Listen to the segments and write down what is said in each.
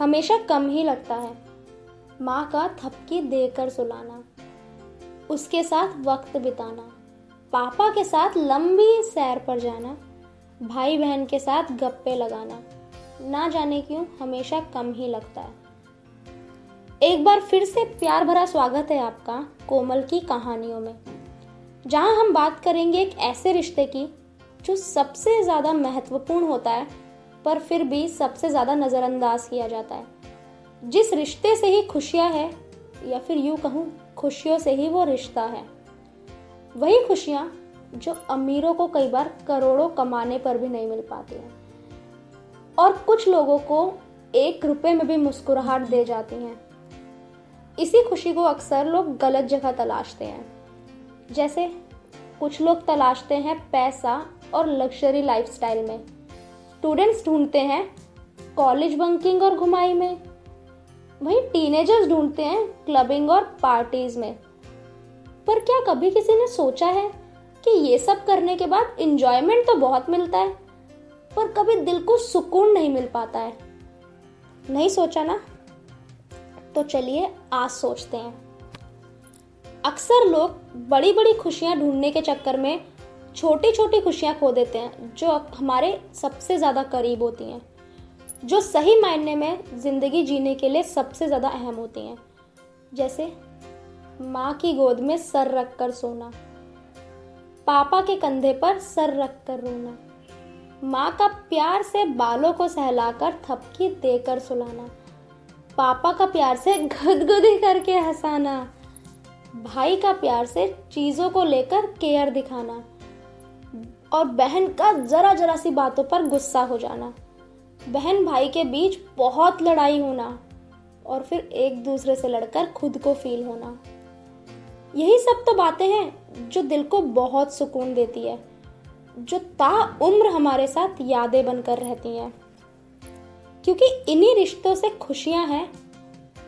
हमेशा कम ही लगता है। माँ का थपकी देकर सुलाना, उसके साथ वक्त बिताना, पापा के साथ लंबी सैर पर जाना भाई बहन के साथ गप्पे लगाना, ना जाने क्यों हमेशा कम ही लगता है। एक बार फिर से प्यार भरा स्वागत है आपका कोमल की कहानियों में, जहाँ हम बात करेंगे एक ऐसे रिश्ते की जो सबसे ज़्यादा महत्वपूर्ण होता है पर फिर भी सबसे ज़्यादा नज़रअंदाज किया जाता है। जिस रिश्ते से ही खुशियाँ है, या फिर यूँ कहूँ, खुशियों से ही वो रिश्ता है। वही खुशियाँ जो अमीरों को कई बार करोड़ों कमाने पर भी नहीं मिल पाती हैं। और कुछ लोगों को एक रुपए में भी मुस्कुराहट दे जाती हैं। इसी खुशी को अक्सर लोग गलत जगह तलाशते हैं। जैसे कुछ लोग तलाशते हैं पैसा और लग्जरी लाइफस्टाइल में। स्टूडेंट्स ढूंढते हैं कॉलेज बंकिंग और घुमाई में। वहीं टीनेजर्स ढूंढते हैं क्लबिंग और पार्टीज़ में। पर क्या कभी किसी ने सोचा है कि ये सब करने के बाद इंजॉयमेंट तो बहुत मिलता है, पर कभी दिल को सुकून नहीं मिल पाता है? नहीं सोचा ना? तो चलिए आज सोचते हैं। अक्सर लोग बड़ी बड़ी खुशियाँ ढूँढने के चक्कर में छोटी छोटी खुशियाँ खो देते हैं, जो हमारे सबसे ज़्यादा करीब होती हैं, जो सही मायने में ज़िंदगी जीने के लिए सबसे ज़्यादा अहम होती हैं। जैसे, माँ की गोद में सर रख कर सोना, पापा के कंधे पर सर रख कर रोना, माँ का प्यार से बालों को सहलाकर थपकी देकर सुलाना, पापा का प्यार से गदगदी करके हंसाना, भाई का प्यार से चीज़ों को लेकर केयर दिखाना और बहन का जरा जरा सी बातों पर गुस्सा हो जाना। बहन भाई के बीच बहुत लड़ाई होना और फिर एक दूसरे से लड़कर खुद को फील होना। यही सब तो बातें हैं जो दिल को बहुत सुकून देती है, जो ता उम्र हमारे साथ यादें बनकर रहती हैं। क्योंकि इन्हीं रिश्तों से खुशियाँ हैं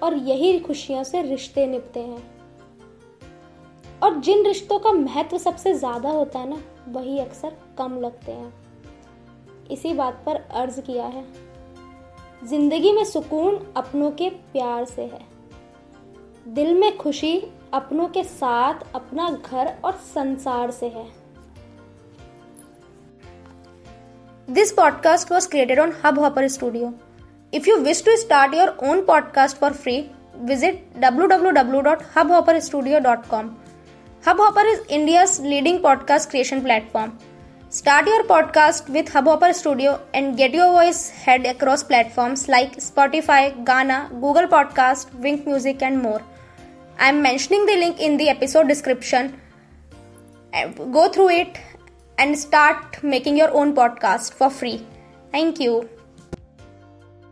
और यही खुशियों से रिश्ते निपते हैं। और जिन रिश्तों का महत्व सबसे ज़्यादा होता है ना वही अक्सर कम लगते हैं। इसी बात पर अर्ज़ किया है। ज़िंदगी में सुकून अपनों के प्यार से है। दिल में खुशी अपनों के साथ अपना घर और संसार से है। This podcast was created on Hubhopper studio if you wish to start your own podcast for free visit W W W dot Hubhopper studio dot com Hubhopper is India's leading podcast creation platform. Start your podcast with Hubhopper Studio and get your voice heard across platforms like Spotify, Ghana, Google Podcast, Wink Music, and more. I am mentioning the link in the episode description. Uh, go through it and start making your own podcast for free. Thank you.